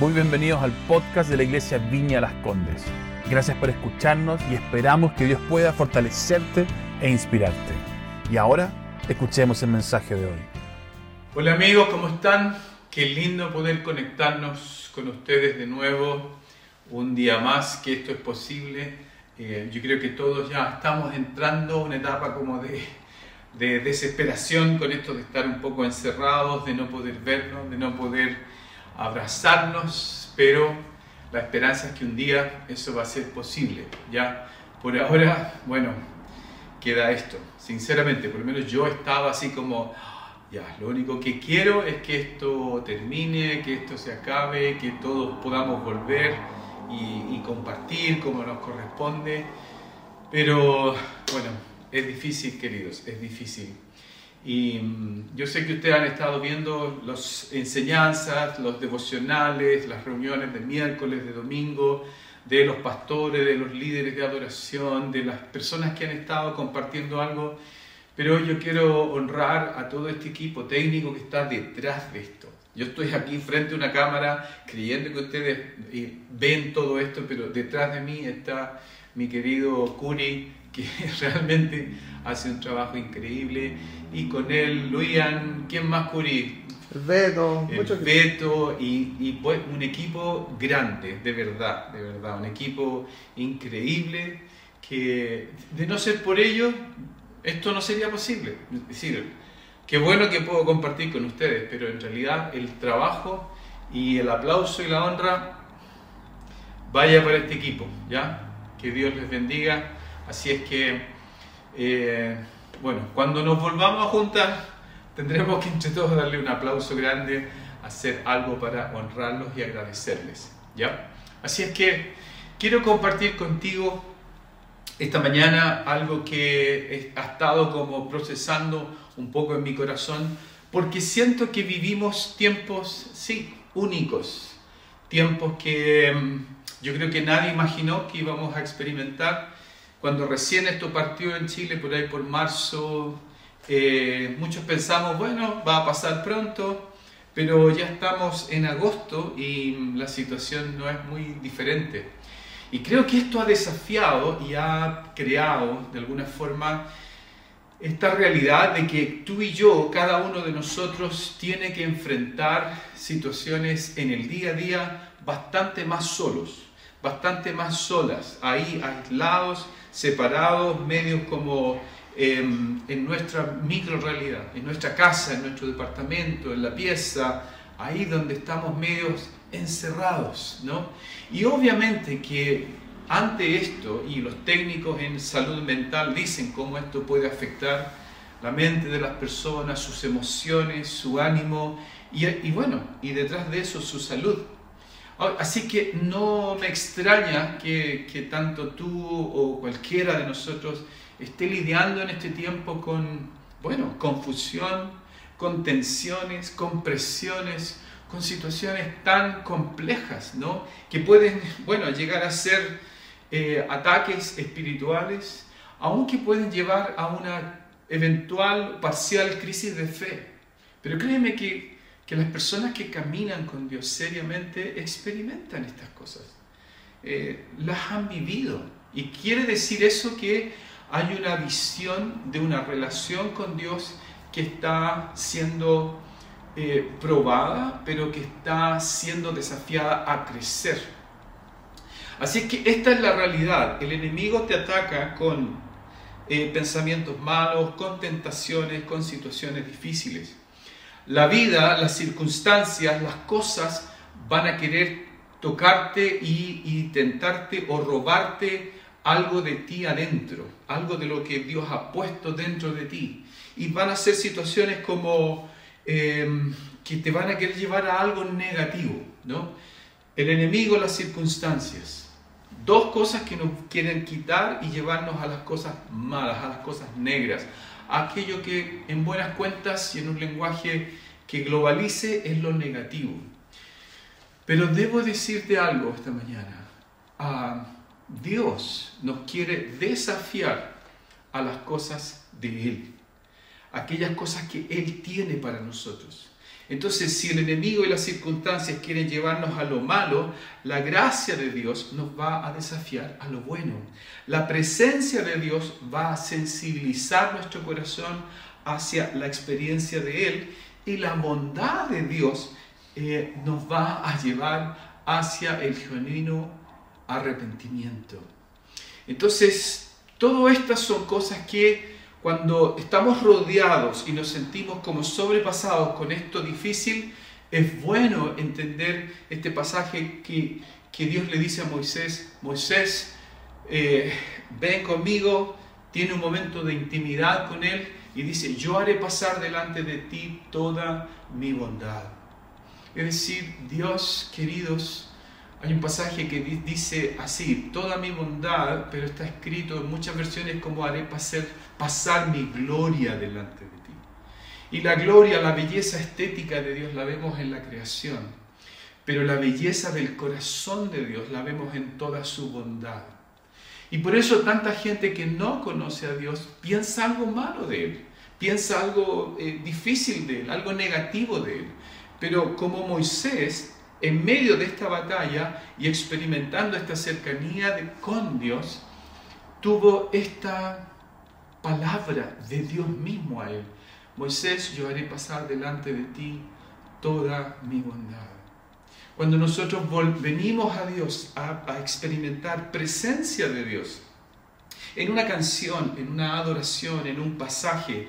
Muy bienvenidos al podcast de la Iglesia Viña Las Condes. Gracias por escucharnos y esperamos que Dios pueda fortalecerte e inspirarte. Y ahora, escuchemos el mensaje de hoy. Hola amigos, ¿cómo están? Qué lindo poder conectarnos con ustedes de nuevo un día más, que esto es posible. Eh, yo creo que todos ya estamos entrando a una etapa como de, de desesperación con esto de estar un poco encerrados, de no poder vernos, de no poder abrazarnos, pero la esperanza es que un día eso va a ser posible. Ya por ahora, bueno, queda esto. Sinceramente, por lo menos yo estaba así como, ya, lo único que quiero es que esto termine, que esto se acabe, que todos podamos volver y, y compartir como nos corresponde. Pero bueno, es difícil, queridos, es difícil. Y mm, yo sé que ustedes han estado viendo las enseñanzas, los devocionales, las reuniones de miércoles, de domingo, de los pastores, de los líderes de adoración, de las personas que han estado compartiendo algo. Pero yo quiero honrar a todo este equipo técnico que está detrás de esto. Yo estoy aquí frente a una cámara creyendo que ustedes eh, ven todo esto, pero detrás de mí está mi querido Curi, que realmente hace un trabajo increíble. Y con él, Luian, ¿quién más Curi? El Beto, El muchos Beto y, y pues un equipo grande, de verdad, de verdad, un equipo increíble que de no ser por ellos, esto no sería posible. Es decir, qué bueno que puedo compartir con ustedes, pero en realidad el trabajo y el aplauso y la honra vaya para este equipo, ¿ya? Que Dios les bendiga. Así es que, eh, bueno, cuando nos volvamos a juntar, tendremos que entre todos darle un aplauso grande, hacer algo para honrarlos y agradecerles, ¿ya? Así es que quiero compartir contigo esta mañana algo que ha estado como procesando un poco en mi corazón, porque siento que vivimos tiempos, sí, únicos, tiempos que mm, yo creo que nadie imaginó que íbamos a experimentar. Cuando recién esto partió en Chile, por ahí por marzo, eh, muchos pensamos, bueno, va a pasar pronto, pero ya estamos en agosto y la situación no es muy diferente. Y creo que esto ha desafiado y ha creado de alguna forma esta realidad de que tú y yo, cada uno de nosotros, tiene que enfrentar situaciones en el día a día bastante más solos, bastante más solas, ahí aislados, separados, medios como em, en nuestra micro realidad, en nuestra casa, en nuestro departamento, en la pieza, ahí donde estamos medios encerrados, ¿no? Y obviamente que ante esto, y los técnicos en salud mental dicen cómo esto puede afectar la mente de las personas, sus emociones, su ánimo, y, y bueno, y detrás de eso su salud. Ah, Así que no me extraña que, que tanto tú o cualquiera de nosotros esté lidiando en este tiempo con, bueno, confusión, con tensiones, con presiones, con situaciones tan complejas, ¿no? Que pueden, bueno, llegar a ser eh, ataques espirituales, aunque pueden llevar a una eventual parcial crisis de fe. Pero créeme que, que las personas que caminan con Dios seriamente experimentan estas cosas, Eh, las han vivido. Y quiere decir eso que hay una visión de una relación con Dios que está siendo eh, probada, pero que está siendo desafiada a crecer. Así es que esta es la realidad. El enemigo te ataca con eh, pensamientos malos, con tentaciones, con situaciones difíciles. La vida, las circunstancias, las cosas van a querer tocarte y, y tentarte o robarte algo de ti adentro, algo de lo que Dios ha puesto dentro de ti. Y van a ser situaciones como eh, que te van a querer llevar a algo negativo, ¿no? El enemigo, las circunstancias. Dos cosas que nos quieren quitar y llevarnos a las cosas malas, a las cosas negras. Aquello que en buenas cuentas y en un lenguaje que globalice es lo negativo. Pero debo decirte algo esta mañana. Ah, Dios nos quiere desafiar a las cosas de Él, aquellas cosas que Él tiene para nosotros. Entonces, si el enemigo y las circunstancias quieren llevarnos a lo malo, la gracia de Dios nos va a desafiar a lo bueno. La presencia de Dios va a sensibilizar nuestro corazón hacia la experiencia de Él y la bondad de Dios eh, nos va a llevar hacia el genuino arrepentimiento. Entonces, todas estas son cosas que cuando estamos rodeados y nos sentimos como sobrepasados con esto difícil, es bueno entender este pasaje que, que Dios le dice a Moisés, Moisés, eh, ven conmigo, tiene un momento de intimidad con él y dice, yo haré pasar delante de ti toda mi bondad. Es decir, Dios, queridos, hay un pasaje que dice así, toda mi bondad, pero está escrito en muchas versiones como haré pasar, mi gloria delante de ti. Y la gloria, la belleza estética de Dios la vemos en la creación, pero la belleza del corazón de Dios la vemos en toda su bondad. Y por eso tanta gente que no conoce a Dios piensa algo malo de Él, piensa algo eh, difícil de Él, algo negativo de Él. Pero como Moisés, en medio de esta batalla y experimentando esta cercanía con Dios, tuvo esta palabra de Dios mismo a él. Moisés, yo haré pasar delante de ti toda mi bondad. Cuando nosotros venimos a Dios a, a, experimentar presencia de Dios, en una canción, en una adoración, en un pasaje,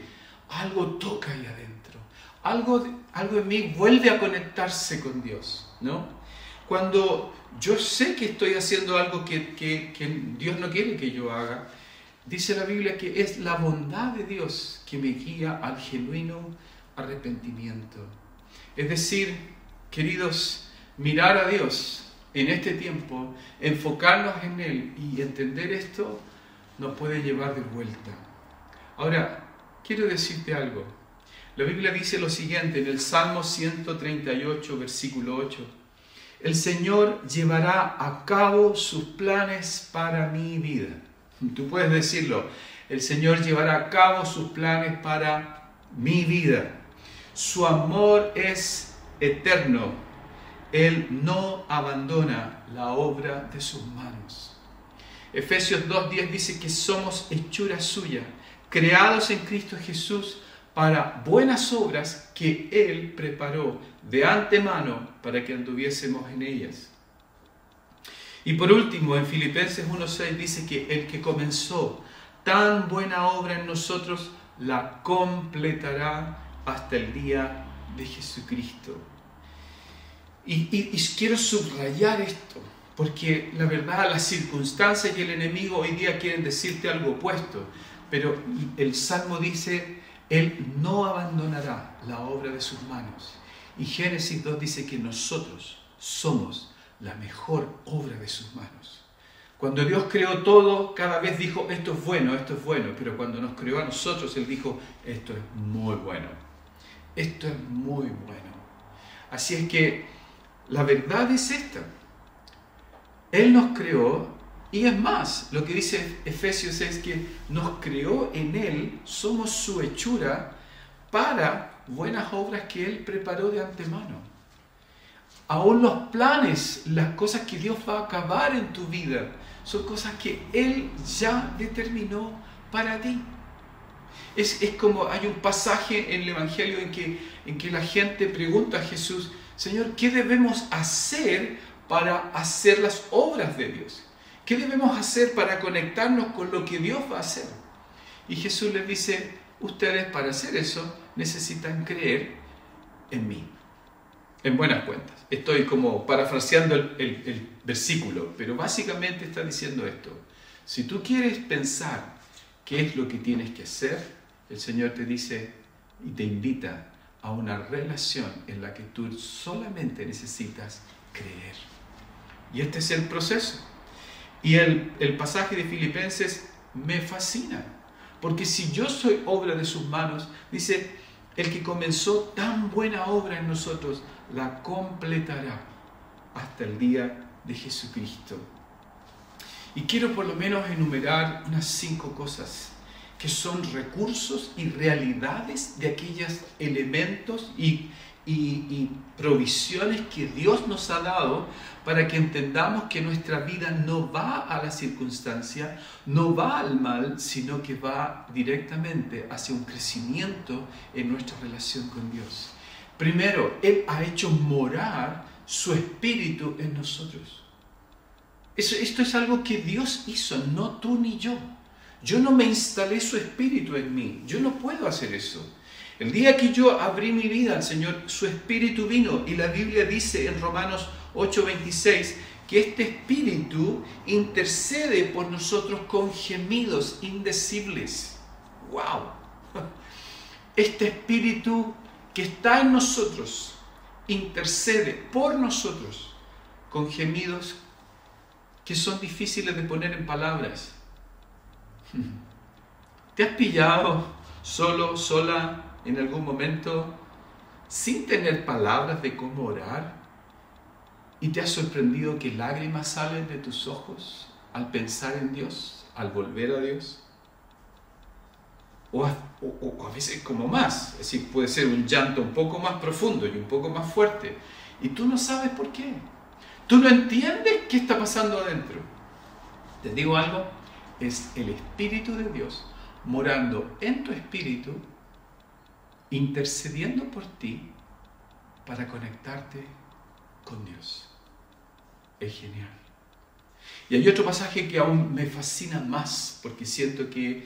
algo toca ahí adentro. Algo, algo en mí vuelve a conectarse con Dios. ¿No? Cuando yo sé que estoy haciendo algo que, Dios no quiere que yo haga, dice la Biblia que es la bondad de Dios que me guía al genuino arrepentimiento. Es decir, queridos, mirar a Dios en este tiempo, enfocarnos en Él y entender esto, nos puede llevar de vuelta. Ahora, quiero decirte algo. La Biblia dice lo siguiente en el Salmo 138, versículo 8. El Señor llevará a cabo sus planes para mi vida. Tú puedes decirlo. El Señor llevará a cabo sus planes para mi vida. Su amor es eterno. Él no abandona la obra de sus manos. Efesios 2.10 dice que somos hechura suya, creados en Cristo Jesús para buenas obras que Él preparó de antemano para que anduviésemos en ellas. Y por último, en Filipenses 1.6 dice que el que comenzó tan buena obra en nosotros, la completará hasta el día de Jesucristo. Y, y, quiero subrayar esto, porque la verdad las circunstancias y el enemigo hoy día quieren decirte algo opuesto, pero el Salmo dice, él no abandonará la obra de sus manos. Y Génesis 2 dice que nosotros somos la mejor obra de sus manos. Cuando Dios creó todo, cada vez dijo, esto es bueno, esto es bueno, pero cuando nos creó a nosotros, Él dijo, esto es muy bueno, esto es muy bueno. Así es que la verdad es esta. Él nos creó y es más, lo que dice Efesios es que nos creó en Él, somos su hechura para buenas obras que Él preparó de antemano. Aún los planes, las cosas que Dios va a acabar en tu vida, son cosas que Él ya determinó para ti. Es, es, como hay un pasaje en el Evangelio en que, en que la gente pregunta a Jesús, Señor, ¿qué debemos hacer para hacer las obras de Dios? ¿Qué debemos hacer para conectarnos con lo que Dios va a hacer? Y Jesús les dice, ustedes para hacer eso necesitan creer en mí. En buenas cuentas. Estoy como parafraseando el, versículo, pero básicamente está diciendo esto. Si tú quieres pensar qué es lo que tienes que hacer, el Señor te dice y te invita a una relación en la que tú solamente necesitas creer. Y este es el proceso. Y el, el pasaje de Filipenses me fascina, porque si yo soy obra de sus manos, dice, el que comenzó tan buena obra en nosotros, la completará hasta el día de Jesucristo. Y quiero por lo menos enumerar unas cinco cosas que son recursos y realidades de aquellos elementos y y, provisiones que Dios nos ha dado para que entendamos que nuestra vida no va a la circunstancia, no va al mal, sino que va directamente hacia un crecimiento en nuestra relación con Dios. Primero, Él ha hecho morar su espíritu en nosotros. esto es algo que Dios hizo, no tú ni yo. Yo no me instalé su espíritu en mí. Yo no puedo hacer eso. El día que yo abrí mi vida al Señor, su espíritu vino y la Biblia dice en Romanos 8:26 que este espíritu intercede por nosotros con gemidos indecibles. ¡Wow! Este espíritu que está en nosotros intercede por nosotros con gemidos que son difíciles de poner en palabras. ¿Te has pillado solo, sola, en algún momento sin tener palabras de cómo orar? ¿Y te has sorprendido que lágrimas salen de tus ojos al pensar en Dios, al volver a Dios? O a, a, veces como más, es decir, puede ser un llanto un poco más profundo y un poco más fuerte. Y tú no sabes por qué. Tú no entiendes qué está pasando adentro. Te digo algo, es el Espíritu de Dios morando en tu espíritu intercediendo por ti para conectarte con Dios. Es genial. Y hay otro pasaje que aún me fascina más, porque siento que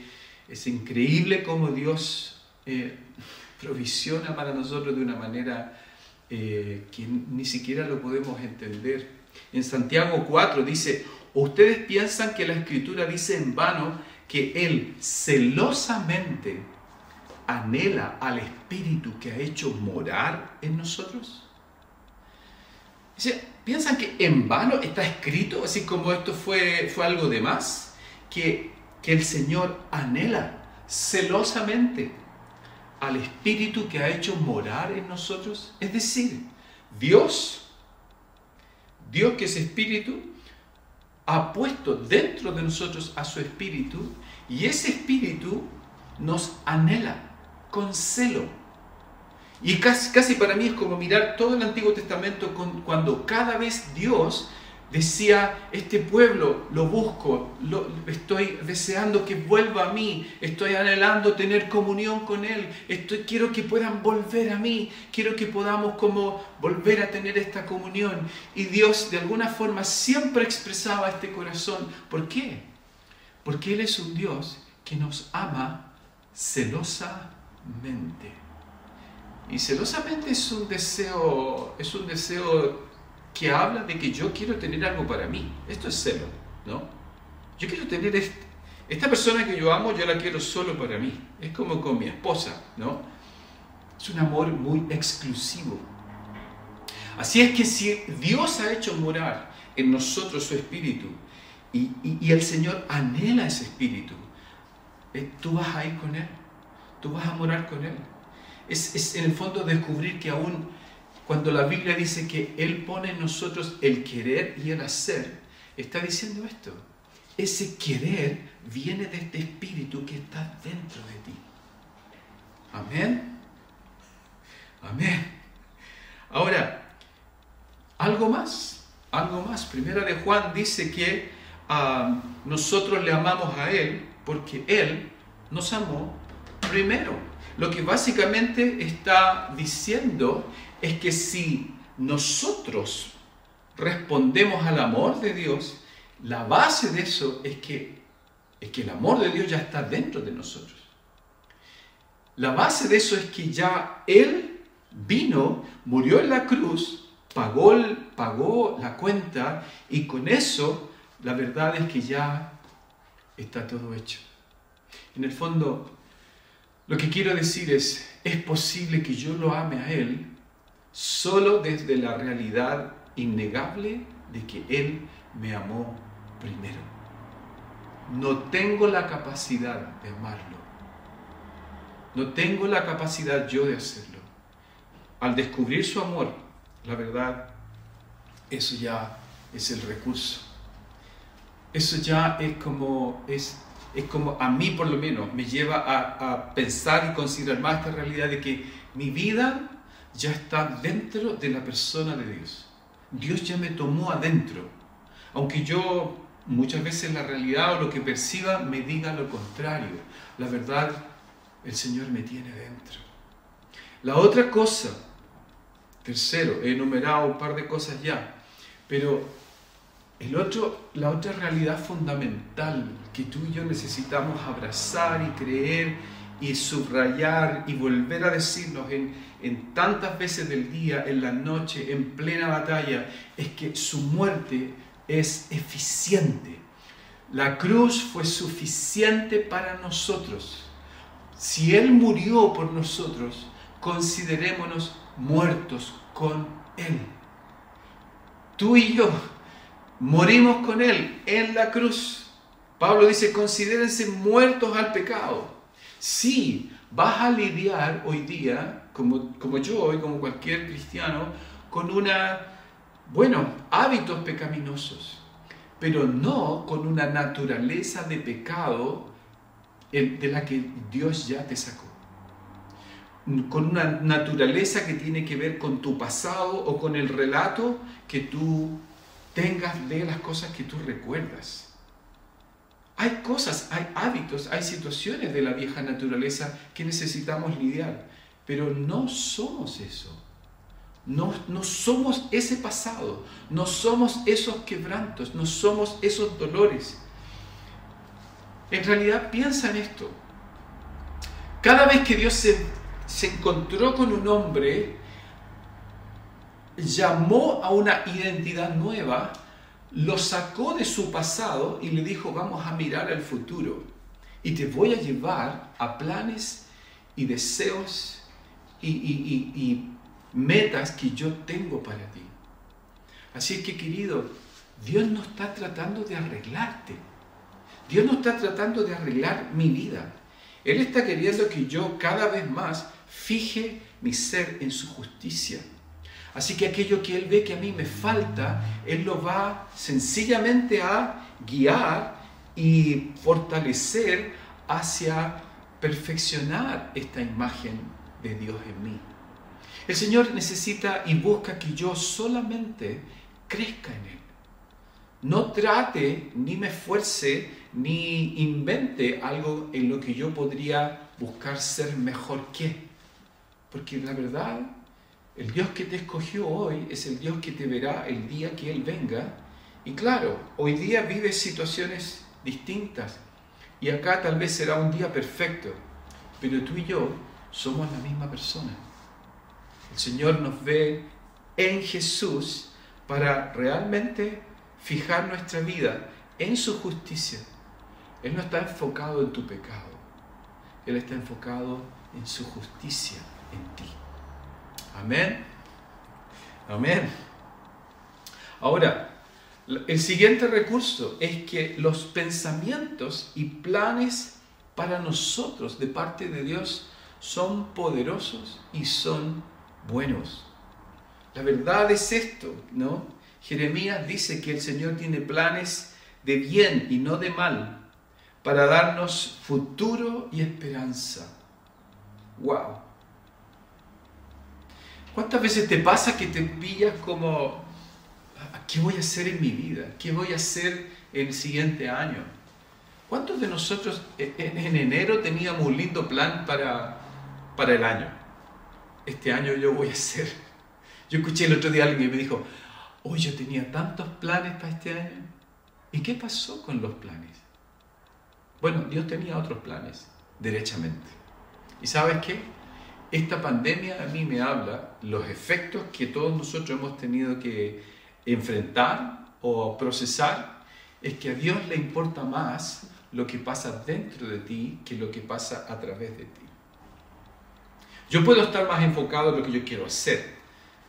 es increíble cómo Dios eh, provisiona para nosotros de una manera eh, que ni siquiera lo podemos entender. En Santiago 4 dice, ustedes piensan que la escritura dice en vano que Él celosamente anhela al Espíritu que ha hecho morar en nosotros? ¿Piensan que en vano está escrito, así como esto fue, fue algo de más? Que, que el Señor anhela celosamente al Espíritu que ha hecho morar en nosotros. Es decir, Dios, Dios que es Espíritu, ha puesto dentro de nosotros a su Espíritu y ese Espíritu nos anhela con celo. Y casi, casi para mí es como mirar todo el Antiguo Testamento cuando cada vez Dios decía, este pueblo lo busco, estoy deseando que vuelva a mí, estoy anhelando tener comunión con Él, estoy, quiero que puedan volver a mí, quiero que podamos como volver a tener esta comunión. Y Dios de alguna forma siempre expresaba este corazón. ¿Por qué? Porque Él es un Dios que nos ama celosa mente. Y celosamente es un deseo, es un deseo que habla de que yo quiero tener algo para mí. Esto es celo, ¿no? Yo quiero tener esta persona que yo amo, yo la quiero solo para mí. Es como con mi esposa, ¿no? Es un amor muy exclusivo. Así es que si Dios ha hecho morar en nosotros su espíritu y, y el Señor anhela ese espíritu, eh, tú vas a ir con Él tú vas a morar con Él. Es, en el fondo descubrir que aún cuando la Biblia dice que Él pone en nosotros el querer y el hacer, está diciendo esto. Ese querer viene de este espíritu que está dentro de ti. Amén. Amén. Ahora, algo más, algo más. Primera de Juan dice que ah, nosotros le amamos a Él porque Él nos amó primero. Lo que básicamente está diciendo es que si nosotros respondemos al amor de Dios, la base de eso es que, es que el amor de Dios ya está dentro de nosotros. La base de eso es que ya Él vino, murió en la cruz, pagó, pagó la cuenta y con eso la verdad es que ya está todo hecho. En el fondo, lo que quiero decir es, es posible que yo lo ame a Él solo desde la realidad innegable de que Él me amó primero. No tengo la capacidad de amarlo. No tengo la capacidad yo de hacerlo. Al descubrir su amor, la verdad, eso ya es el recurso. Eso ya es como, es es como a mí por lo menos me lleva a, pensar y considerar más esta realidad de que mi vida ya está dentro de la persona de Dios. Dios ya me tomó adentro. Aunque yo muchas veces la realidad o lo que perciba me diga lo contrario. La verdad, el Señor me tiene dentro. La otra cosa, tercero, he enumerado un par de cosas ya, pero el otro, la otra realidad fundamental que tú y yo necesitamos abrazar y creer y subrayar y volver a decirnos en, en tantas veces del día, en la noche, en plena batalla, es que su muerte es eficiente. La cruz fue suficiente para nosotros. Si Él murió por nosotros, considerémonos muertos con Él. Tú y yo morimos con Él en la cruz. Pablo dice, considérense muertos al pecado. Sí, vas a lidiar hoy día, como, como yo hoy, como cualquier cristiano, con una, bueno, hábitos pecaminosos, pero no con una naturaleza de pecado de la que Dios ya te sacó. Con una naturaleza que tiene que ver con tu pasado o con el relato que tú tengas de las cosas que tú recuerdas. Hay cosas, hay hábitos, hay situaciones de la vieja naturaleza que necesitamos lidiar, pero no somos eso. No, no somos ese pasado, no somos esos quebrantos, no somos esos dolores. En realidad piensa en esto. Cada vez que Dios se, se encontró con un hombre, llamó a una identidad nueva, lo sacó de su pasado y le dijo, vamos a mirar al futuro y te voy a llevar a planes y deseos y, y metas que yo tengo para ti. Así es que querido, Dios no está tratando de arreglarte. Dios no está tratando de arreglar mi vida. Él está queriendo que yo cada vez más fije mi ser en su justicia. Así que aquello que Él ve que a mí me falta, Él lo va sencillamente a guiar y fortalecer hacia perfeccionar esta imagen de Dios en mí. El Señor necesita y busca que yo solamente crezca en Él. No trate, ni me esfuerce, ni invente algo en lo que yo podría buscar ser mejor que. Porque la verdad, el Dios que te escogió hoy es el Dios que te verá el día que Él venga. Y claro, hoy día vives situaciones distintas. Y acá tal vez será un día perfecto. Pero tú y yo somos la misma persona. El Señor nos ve en Jesús para realmente fijar nuestra vida en su justicia. Él no está enfocado en tu pecado. Él está enfocado en su justicia en ti. Amén. Amén. Ahora, el siguiente recurso es que los pensamientos y planes para nosotros de parte de Dios son poderosos y son buenos. La verdad es esto, ¿no? Jeremías dice que el Señor tiene planes de bien y no de mal para darnos futuro y esperanza. ¡Wow! ¿Cuántas veces te pasa que te pillas como, ¿qué voy a hacer en mi vida? ¿Qué voy a hacer el siguiente año? ¿Cuántos de nosotros en, enero teníamos un lindo plan para, para el año? Este año yo voy a hacer. Yo escuché el otro día a alguien que me dijo, hoy yo tenía tantos planes para este año. ¿Y qué pasó con los planes? Bueno, Dios tenía otros planes, derechamente. ¿Y sabes qué? Esta pandemia a mí me habla los efectos que todos nosotros hemos tenido que enfrentar o procesar, es que a Dios le importa más lo que pasa dentro de ti que lo que pasa a través de ti. Yo puedo estar más enfocado en lo que yo quiero hacer,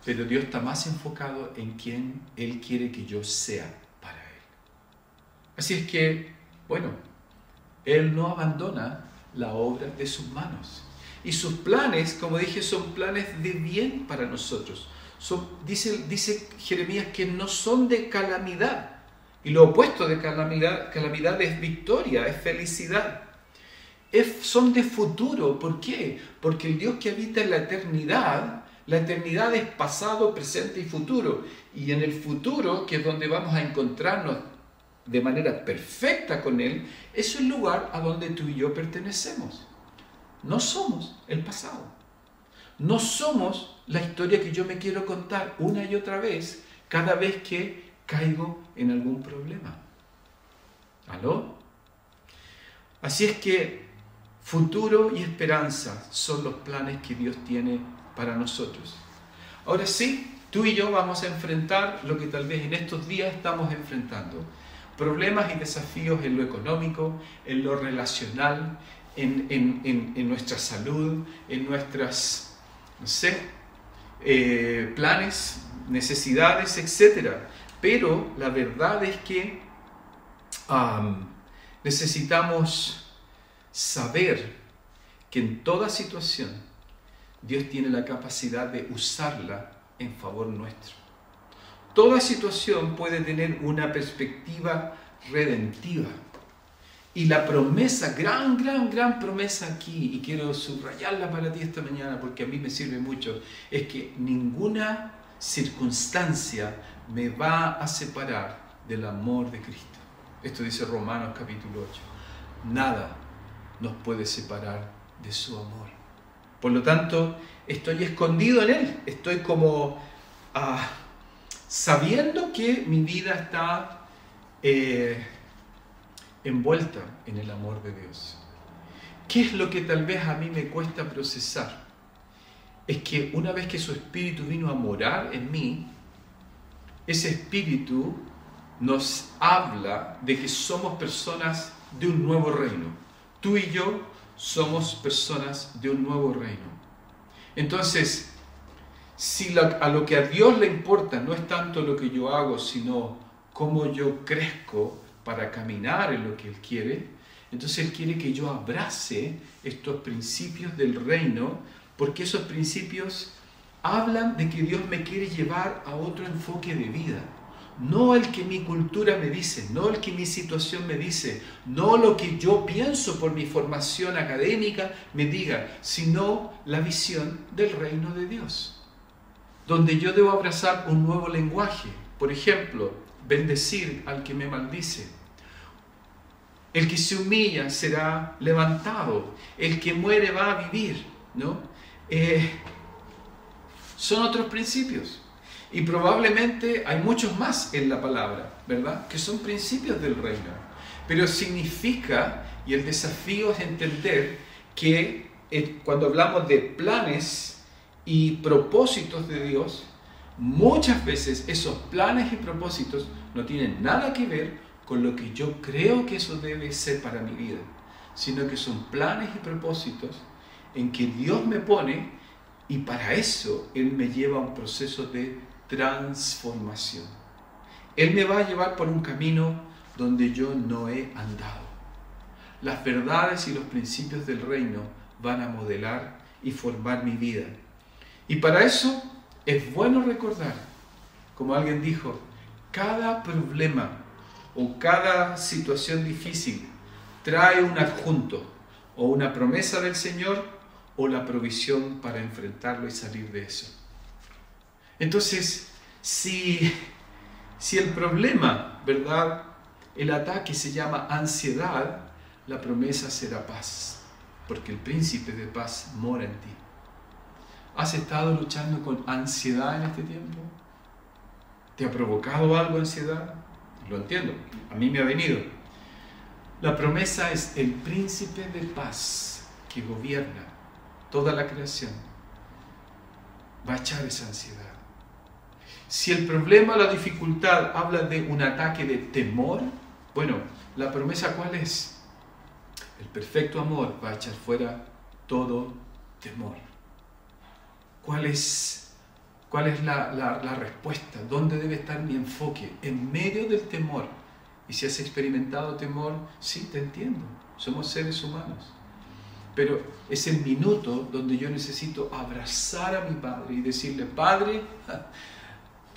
pero Dios está más enfocado en quién Él quiere que yo sea para Él. Así es que, bueno, Él no abandona la obra de sus manos. Y sus planes, como dije, son planes de bien para nosotros. Son, dice, dice Jeremías que no son de calamidad. Y lo opuesto de calamidad, calamidad es victoria, es felicidad. Es, son de futuro. ¿Por qué? Porque el Dios que habita en la eternidad La eternidad es pasado, presente y futuro. Y en el futuro, que es donde vamos a encontrarnos de manera perfecta con Él, es el lugar a donde tú y yo pertenecemos. No somos el pasado. No somos la historia que yo me quiero contar una y otra vez cada vez que caigo en algún problema. ¿Aló? Así es que futuro y esperanza son los planes que Dios tiene para nosotros. Ahora sí, tú y yo vamos a enfrentar lo que tal vez en estos días estamos enfrentando. Problemas y desafíos en lo económico, en lo relacional, en, nuestra salud, en nuestras, no sé, eh, planes, necesidades, etc. Pero la verdad es que necesitamos saber que en toda situación Dios tiene la capacidad de usarla en favor nuestro. Toda situación puede tener una perspectiva redentiva. Y la promesa, gran, gran, gran promesa aquí, y quiero subrayarla para ti esta mañana porque a mí me sirve mucho, es que ninguna circunstancia me va a separar del amor de Cristo. Esto dice Romanos capítulo 8. Nada nos puede separar de su amor. Por lo tanto, estoy escondido en Él. Estoy como ah, sabiendo que mi vida está eh, envuelta en el amor de Dios. ¿Qué es lo que tal vez a mí me cuesta procesar? Es que una vez que su espíritu vino a morar en mí, ese espíritu nos habla de que somos personas de un nuevo reino. Tú y yo somos personas de un nuevo reino. Entonces, si a lo que a Dios le importa no es tanto lo que yo hago, sino cómo yo crezco para caminar en lo que Él quiere, entonces Él quiere que yo abrace estos principios del reino, porque esos principios hablan de que Dios me quiere llevar a otro enfoque de vida no el que mi cultura me dice, no el que mi situación me dice, no lo que yo pienso por mi formación académica me diga, sino la visión del reino de Dios, donde yo debo abrazar un nuevo lenguaje. Por ejemplo, bendecir al que me maldice. El que se humilla será levantado, el que muere va a vivir, ¿no? Eh, son otros principios. Y probablemente hay muchos más en la palabra, ¿verdad? Que son principios del reino. Pero significa, y el desafío es entender que eh, cuando hablamos de planes y propósitos de Dios, muchas veces esos planes y propósitos no tienen nada que ver con lo que yo creo que eso debe ser para mi vida, sino que son planes y propósitos en que Dios me pone y para eso Él me lleva a un proceso de transformación. Él me va a llevar por un camino donde yo no he andado. Las verdades y los principios del reino van a modelar y formar mi vida. Y para eso es bueno recordar, como alguien dijo, cada problema o cada situación difícil trae un adjunto o una promesa del Señor o la provisión para enfrentarlo y salir de eso. Entonces, si, si el problema, ¿verdad? El ataque se llama ansiedad, la promesa será paz, porque el príncipe de paz mora en ti. ¿Has estado luchando con ansiedad en este tiempo? ¿Te ha provocado algo ansiedad? Lo entiendo, a mí me ha venido. La promesa es el príncipe de paz que gobierna toda la creación. Va a echar esa ansiedad. Si el problema, la dificultad habla de un ataque de temor, bueno, la promesa cuál es? El perfecto amor va a echar fuera todo temor. ¿Cuál es, cuál es la, la respuesta? ¿Dónde debe estar mi enfoque? En medio del temor. Y si has experimentado temor, sí, te entiendo. Somos seres humanos. Pero es el minuto donde yo necesito abrazar a mi Padre y decirle, Padre,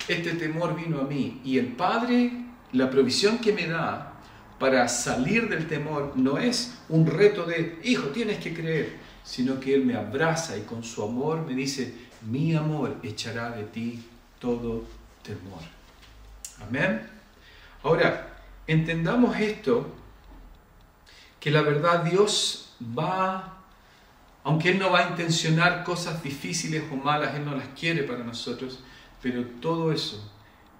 este temor vino a mí y el Padre, la provisión que me da para salir del temor no es un reto de, hijo, tienes que creer, sino que Él me abraza y con su amor me dice, mi amor echará de ti todo temor. Amén. Ahora, entendamos esto, que la verdad Dios va, aunque Él no va a intencionar cosas difíciles o malas, Él no las quiere para nosotros, pero todo eso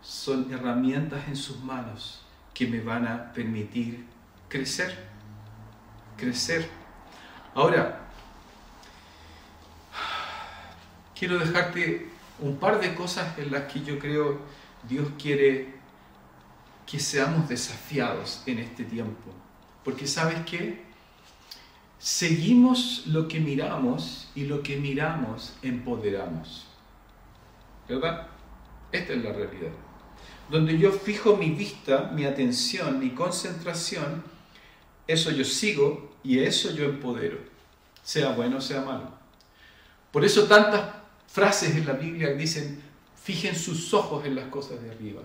son herramientas en sus manos que me van a permitir crecer, crecer. Ahora, quiero dejarte un par de cosas en las que yo creo Dios quiere que seamos desafiados en este tiempo. Porque sabes qué? Seguimos lo que miramos y lo que miramos empoderamos. ¿Verdad? Esta es la realidad. Donde yo fijo mi vista, mi atención, mi concentración, eso yo sigo y eso yo empodero, sea bueno o sea malo. Por eso tantas frases en la Biblia dicen, fijen sus ojos en las cosas de arriba,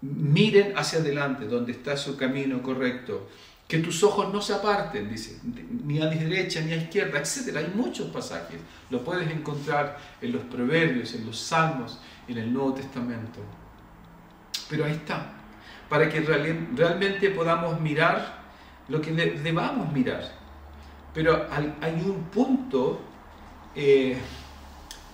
miren hacia adelante donde está su camino correcto, que tus ojos no se aparten, dice, ni a la derecha ni a izquierda, etc. Hay muchos pasajes, lo puedes encontrar en los proverbios, en los salmos, en el Nuevo Testamento. Pero ahí está, para que realmente podamos mirar lo que debamos mirar. Pero hay un punto eh,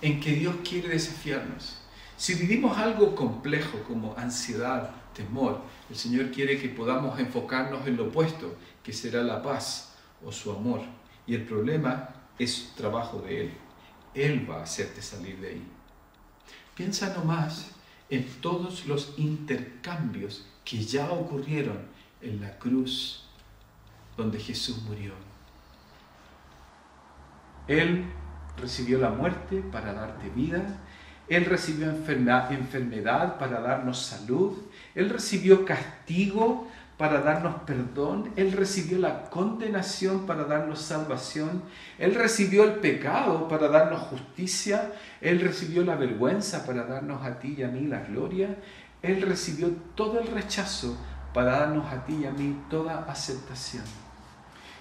en que Dios quiere desafiarnos. Si vivimos algo complejo como ansiedad, temor, el Señor quiere que podamos enfocarnos en lo opuesto, que será la paz o su amor. Y el problema es trabajo de Él. Él va a hacerte salir de ahí. Piensa nomás en todos los intercambios que ya ocurrieron en la cruz donde Jesús murió. Él recibió la muerte para darte vida, Él recibió enfermedad para darnos salud, Él recibió castigo para darnos perdón, Él recibió la condenación para darnos salvación, Él recibió el pecado para darnos justicia, Él recibió la vergüenza para darnos a ti y a mí la gloria, Él recibió todo el rechazo para darnos a ti y a mí toda aceptación.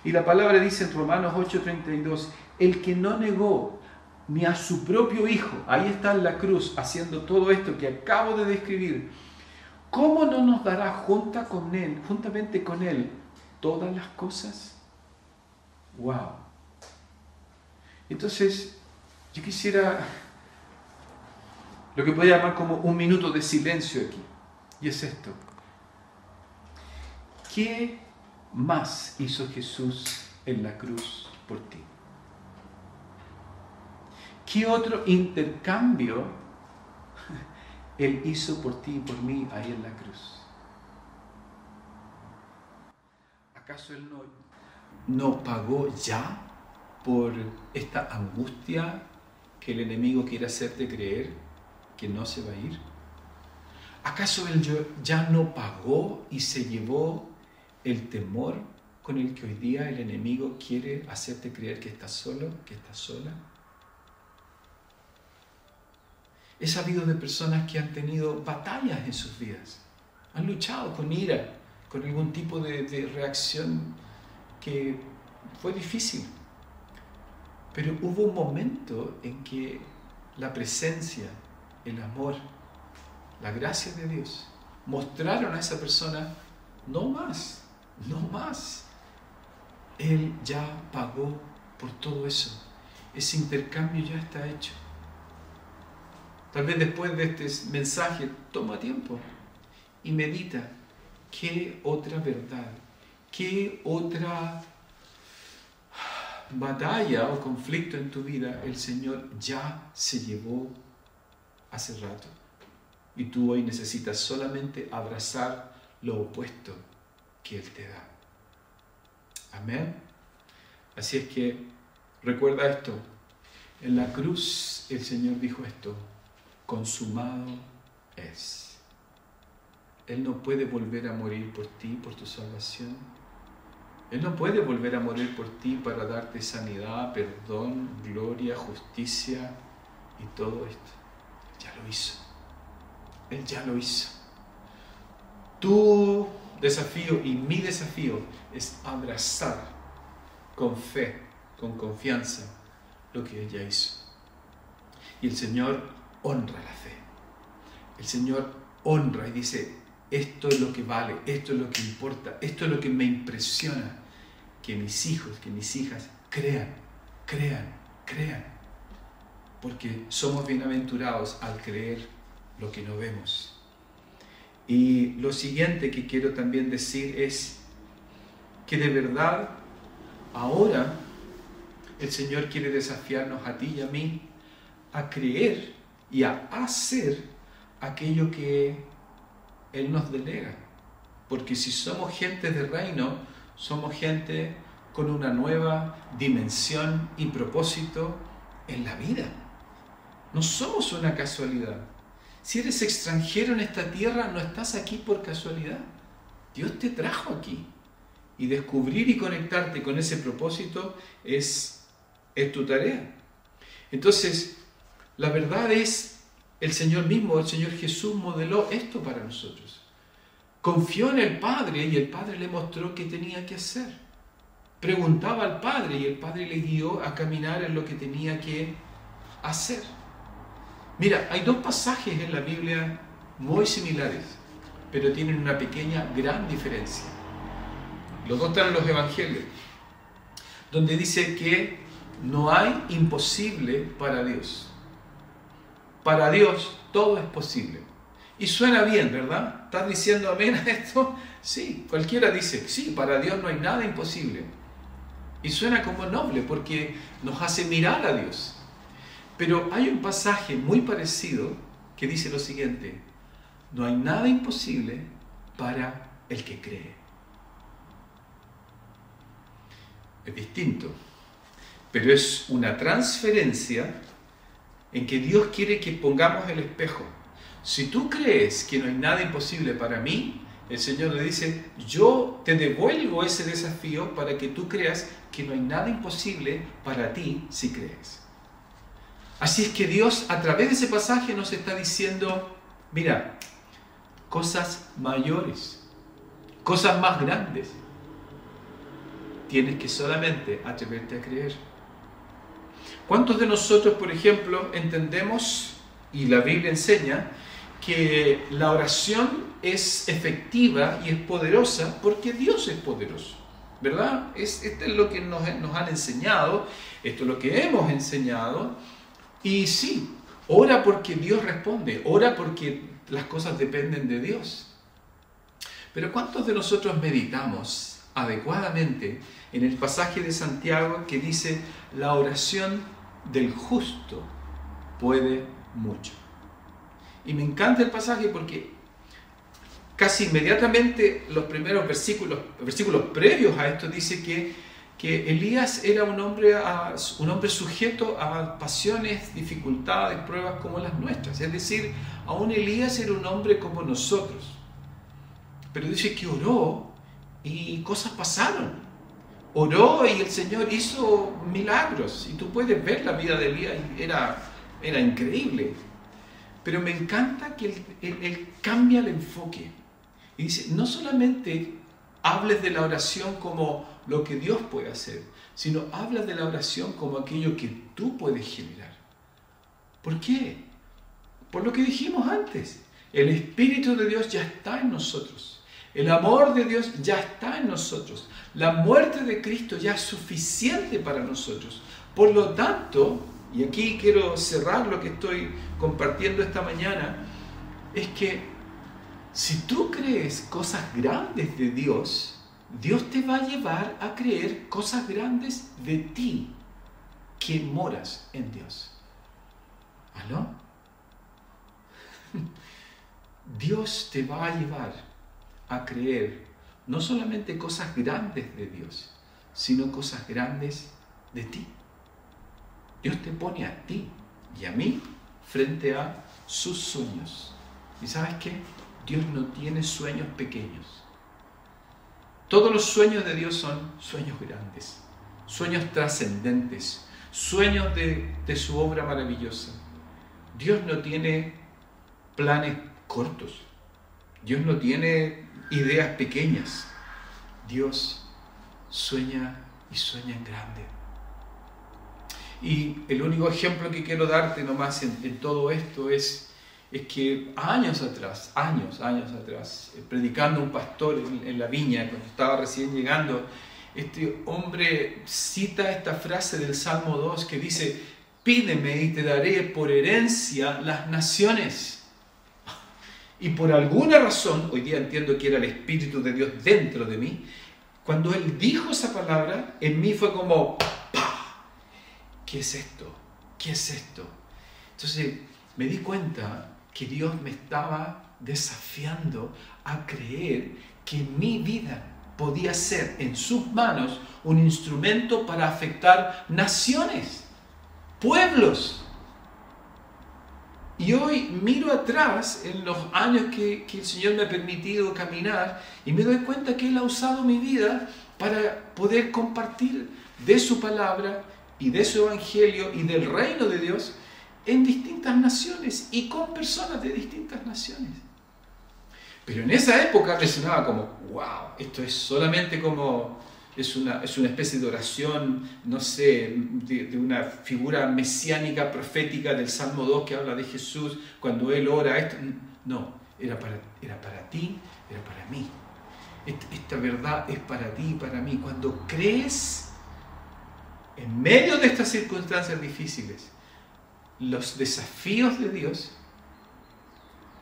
Y la palabra dice en Romanos 8:32, el que no negó ni a su propio hijo, ahí está en la cruz haciendo todo esto que acabo de describir, ¿cómo no nos dará junta con Él, juntamente con Él todas las cosas? ¡Wow! Entonces, yo quisiera lo que puede llamar como un minuto de silencio aquí. Y es esto. ¿Qué más hizo Jesús en la cruz por ti? ¿Qué otro intercambio él hizo por ti y por mí ahí en la cruz. ¿Acaso Él no, no pagó ya por esta angustia que el enemigo quiere hacerte creer que no se va a ir? ¿Acaso Él ya no pagó y se llevó el temor con el que hoy día el enemigo quiere hacerte creer que estás solo, que estás sola? He sabido de personas que han tenido batallas en sus vidas, han luchado con ira, con algún tipo de, reacción que fue difícil. Pero hubo un momento en que la presencia, el amor, la gracia de Dios mostraron a esa persona, no más, no más. Él ya pagó por todo eso. Ese intercambio ya está hecho. Tal vez después de este mensaje, toma tiempo y medita qué otra verdad, qué otra batalla o conflicto en tu vida el Señor ya se llevó hace rato. Y tú hoy necesitas solamente abrazar lo opuesto que Él te da. Amén. Así es que recuerda esto. En la cruz el Señor dijo esto consumado es. Él no puede volver a morir por ti, por tu salvación. Él no puede volver a morir por ti para darte sanidad, perdón, gloria, justicia y todo esto. Ya lo hizo. Él ya lo hizo. Tu desafío y mi desafío es abrazar con fe, con confianza, lo que ella hizo. Y el Señor honra la fe. El Señor honra y dice, esto es lo que vale, esto es lo que importa, esto es lo que me impresiona, que mis hijos, que mis hijas crean, crean, crean, porque somos bienaventurados al creer lo que no vemos. Y lo siguiente que quiero también decir es que de verdad ahora el Señor quiere desafiarnos a ti y a mí a creer y a hacer aquello que Él nos delega. Porque si somos gente de reino, somos gente con una nueva dimensión y propósito en la vida. No somos una casualidad. Si eres extranjero en esta tierra, no estás aquí por casualidad. Dios te trajo aquí. Y descubrir y conectarte con ese propósito es, es tu tarea. Entonces, la verdad es, el Señor mismo, el Señor Jesús modeló esto para nosotros. Confió en el Padre y el Padre le mostró qué tenía que hacer. Preguntaba al Padre y el Padre le guió a caminar en lo que tenía que hacer. Mira, hay dos pasajes en la Biblia muy similares, pero tienen una pequeña, gran diferencia. Los dos están en los Evangelios, donde dice que no hay imposible para Dios. Para Dios todo es posible. Y suena bien, ¿verdad? ¿Estás diciendo amén a esto? Sí, cualquiera dice, sí, para Dios no hay nada imposible. Y suena como noble porque nos hace mirar a Dios. Pero hay un pasaje muy parecido que dice lo siguiente, no hay nada imposible para el que cree. Es distinto, pero es una transferencia en que Dios quiere que pongamos el espejo. Si tú crees que no hay nada imposible para mí, el Señor le dice, yo te devuelvo ese desafío para que tú creas que no hay nada imposible para ti si crees. Así es que Dios a través de ese pasaje nos está diciendo, mira, cosas mayores, cosas más grandes, tienes que solamente atreverte a creer. ¿Cuántos de nosotros, por ejemplo, entendemos, y la Biblia enseña, que la oración es efectiva y es poderosa porque Dios es poderoso? ¿Verdad? Es, esto es lo que nos, nos han enseñado, esto es lo que hemos enseñado. Y sí, ora porque Dios responde, ora porque las cosas dependen de Dios. Pero ¿cuántos de nosotros meditamos adecuadamente en el pasaje de Santiago que dice, la oración del justo puede mucho? Y me encanta el pasaje porque casi inmediatamente los primeros versículos, versículos previos a esto dice que que Elías era un hombre, un hombre sujeto a pasiones, dificultades, pruebas como las nuestras. Es decir, aún Elías era un hombre como nosotros. Pero dice que oró y cosas pasaron. Oró y el Señor hizo milagros. Y tú puedes ver la vida de Elías, era, era increíble. Pero me encanta que él cambia el enfoque. Y dice, no solamente hables de la oración como lo que Dios puede hacer, sino habla de la oración como aquello que tú puedes generar. ¿Por qué? Por lo que dijimos antes. El Espíritu de Dios ya está en nosotros. El amor de Dios ya está en nosotros. La muerte de Cristo ya es suficiente para nosotros. Por lo tanto, y aquí quiero cerrar lo que estoy compartiendo esta mañana, es que si tú crees cosas grandes de Dios, Dios te va a llevar a creer cosas grandes de ti que moras en Dios. ¿Aló? Dios te va a llevar a creer no solamente cosas grandes de Dios, sino cosas grandes de ti. Dios te pone a ti y a mí frente a sus sueños. ¿Y sabes qué? Dios no tiene sueños pequeños. Todos los sueños de Dios son sueños grandes, sueños trascendentes, sueños de, su obra maravillosa. Dios no tiene planes cortos, Dios no tiene ideas pequeñas, Dios sueña y sueña en grande. Y el único ejemplo que quiero darte nomás en, en todo esto es, es que años atrás, años, años atrás, eh, predicando un pastor en, la viña, cuando estaba recién llegando, este hombre cita esta frase del Salmo 2 que dice, pídeme y te daré por herencia las naciones. Y por alguna razón, hoy día entiendo que era el Espíritu de Dios dentro de mí, cuando él dijo esa palabra, en mí fue como. ¿Qué es esto? ¿Qué es esto? Entonces me di cuenta que Dios me estaba desafiando a creer que mi vida podía ser en sus manos un instrumento para afectar naciones, pueblos. Y hoy miro atrás en los años que, que, el Señor me ha permitido caminar y me doy cuenta que Él ha usado mi vida para poder compartir de su palabra y de su evangelio y del reino de Dios en distintas naciones y con personas de distintas naciones. Pero en esa época me sonaba como, wow, esto es solamente como, es una, es una especie de oración, no sé, de, de, una figura mesiánica, profética del Salmo 2 que habla de Jesús cuando Él ora. Esto. No, era para, era para ti, era para mí. Esta verdad es para ti y para mí. Cuando crees en medio de estas circunstancias difíciles, los desafíos de Dios,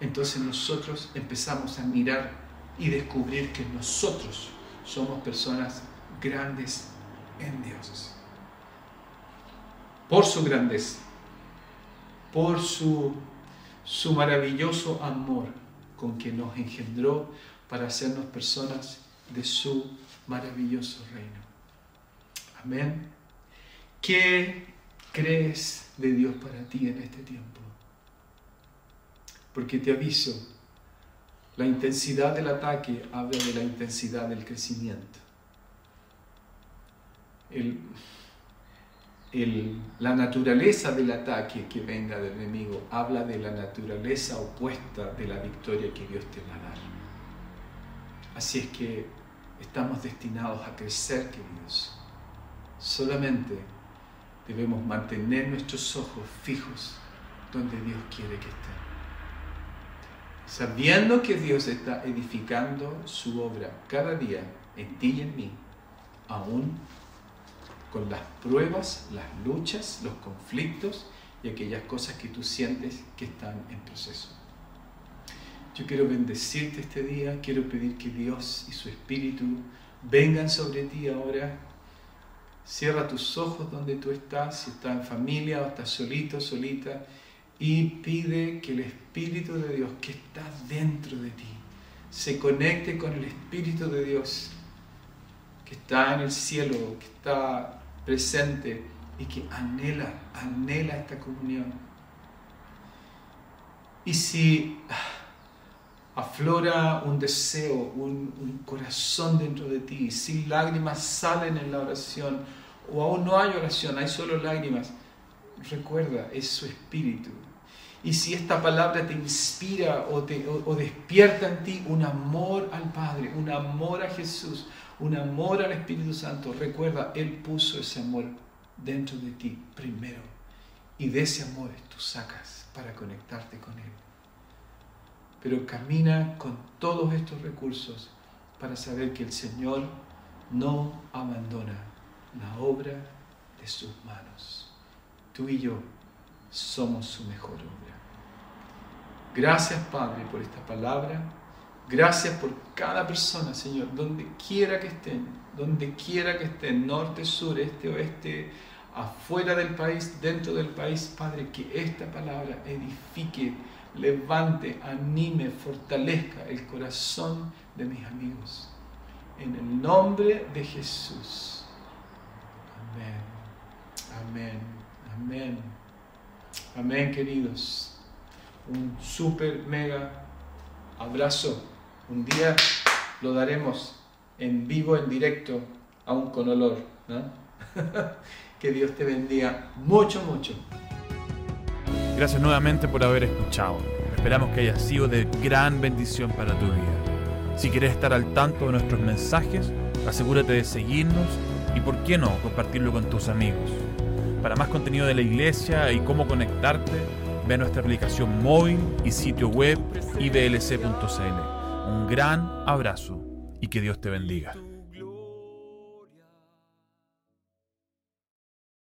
entonces nosotros empezamos a mirar y descubrir que nosotros somos personas grandes en Dios. Por su grandeza, por su, su maravilloso amor con que nos engendró para hacernos personas de su maravilloso reino. Amén. ¿Qué crees de Dios para ti en este tiempo? Porque te aviso, la intensidad del ataque habla de la intensidad del crecimiento. El, la naturaleza del ataque que venga del enemigo habla de la naturaleza opuesta de la victoria que Dios te va a dar. Así es que estamos destinados a crecer, queridos. Solamente debemos mantener nuestros ojos fijos donde Dios quiere que estén sabiendo que Dios está edificando su obra cada día en ti y en mí, aún con las pruebas, las luchas, los conflictos y aquellas cosas que tú sientes que están en proceso. Yo quiero bendecirte este día, quiero pedir que Dios y su Espíritu vengan sobre ti ahora. Cierra tus ojos donde tú estás, si estás en familia o estás solito, solita y pide que el Espíritu de Dios que está dentro de ti se conecte con el Espíritu de Dios que está en el cielo, que está presente y que anhela, anhela esta comunión. Y si aflora un deseo, un, un corazón dentro de ti, si lágrimas salen en la oración, o aún no hay oración, hay solo lágrimas, recuerda, es su espíritu y si esta palabra te inspira o, te, despierta en ti un amor al Padre, un amor a Jesús, un amor al Espíritu Santo, recuerda, Él puso ese amor dentro de ti primero. Y de ese amor tú sacas para conectarte con Él. Pero camina con todos estos recursos para saber que el Señor no abandona la obra de sus manos. Tú y yo somos su mejor obra. Gracias, Padre, por esta palabra. Gracias por cada persona, Señor, donde quiera que estén, donde quiera que estén, norte, sur, este, oeste, afuera del país, dentro del país, Padre, que esta palabra edifique, levante, anime, fortalezca el corazón de mis amigos. En el nombre de Jesús. Amén. Amén. Amén. Amén, queridos un super mega abrazo. Un día lo daremos en vivo, en directo, aún con olor. ¿no? que Dios te bendiga mucho, mucho. Gracias nuevamente por haber escuchado. Esperamos que haya sido de gran bendición para tu vida. Si quieres estar al tanto de nuestros mensajes, asegúrate de seguirnos y, por qué no, compartirlo con tus amigos. Para más contenido de la iglesia y cómo conectarte, ve nuestra aplicación móvil y sitio web iblc.cl. Un gran abrazo y que Dios te bendiga.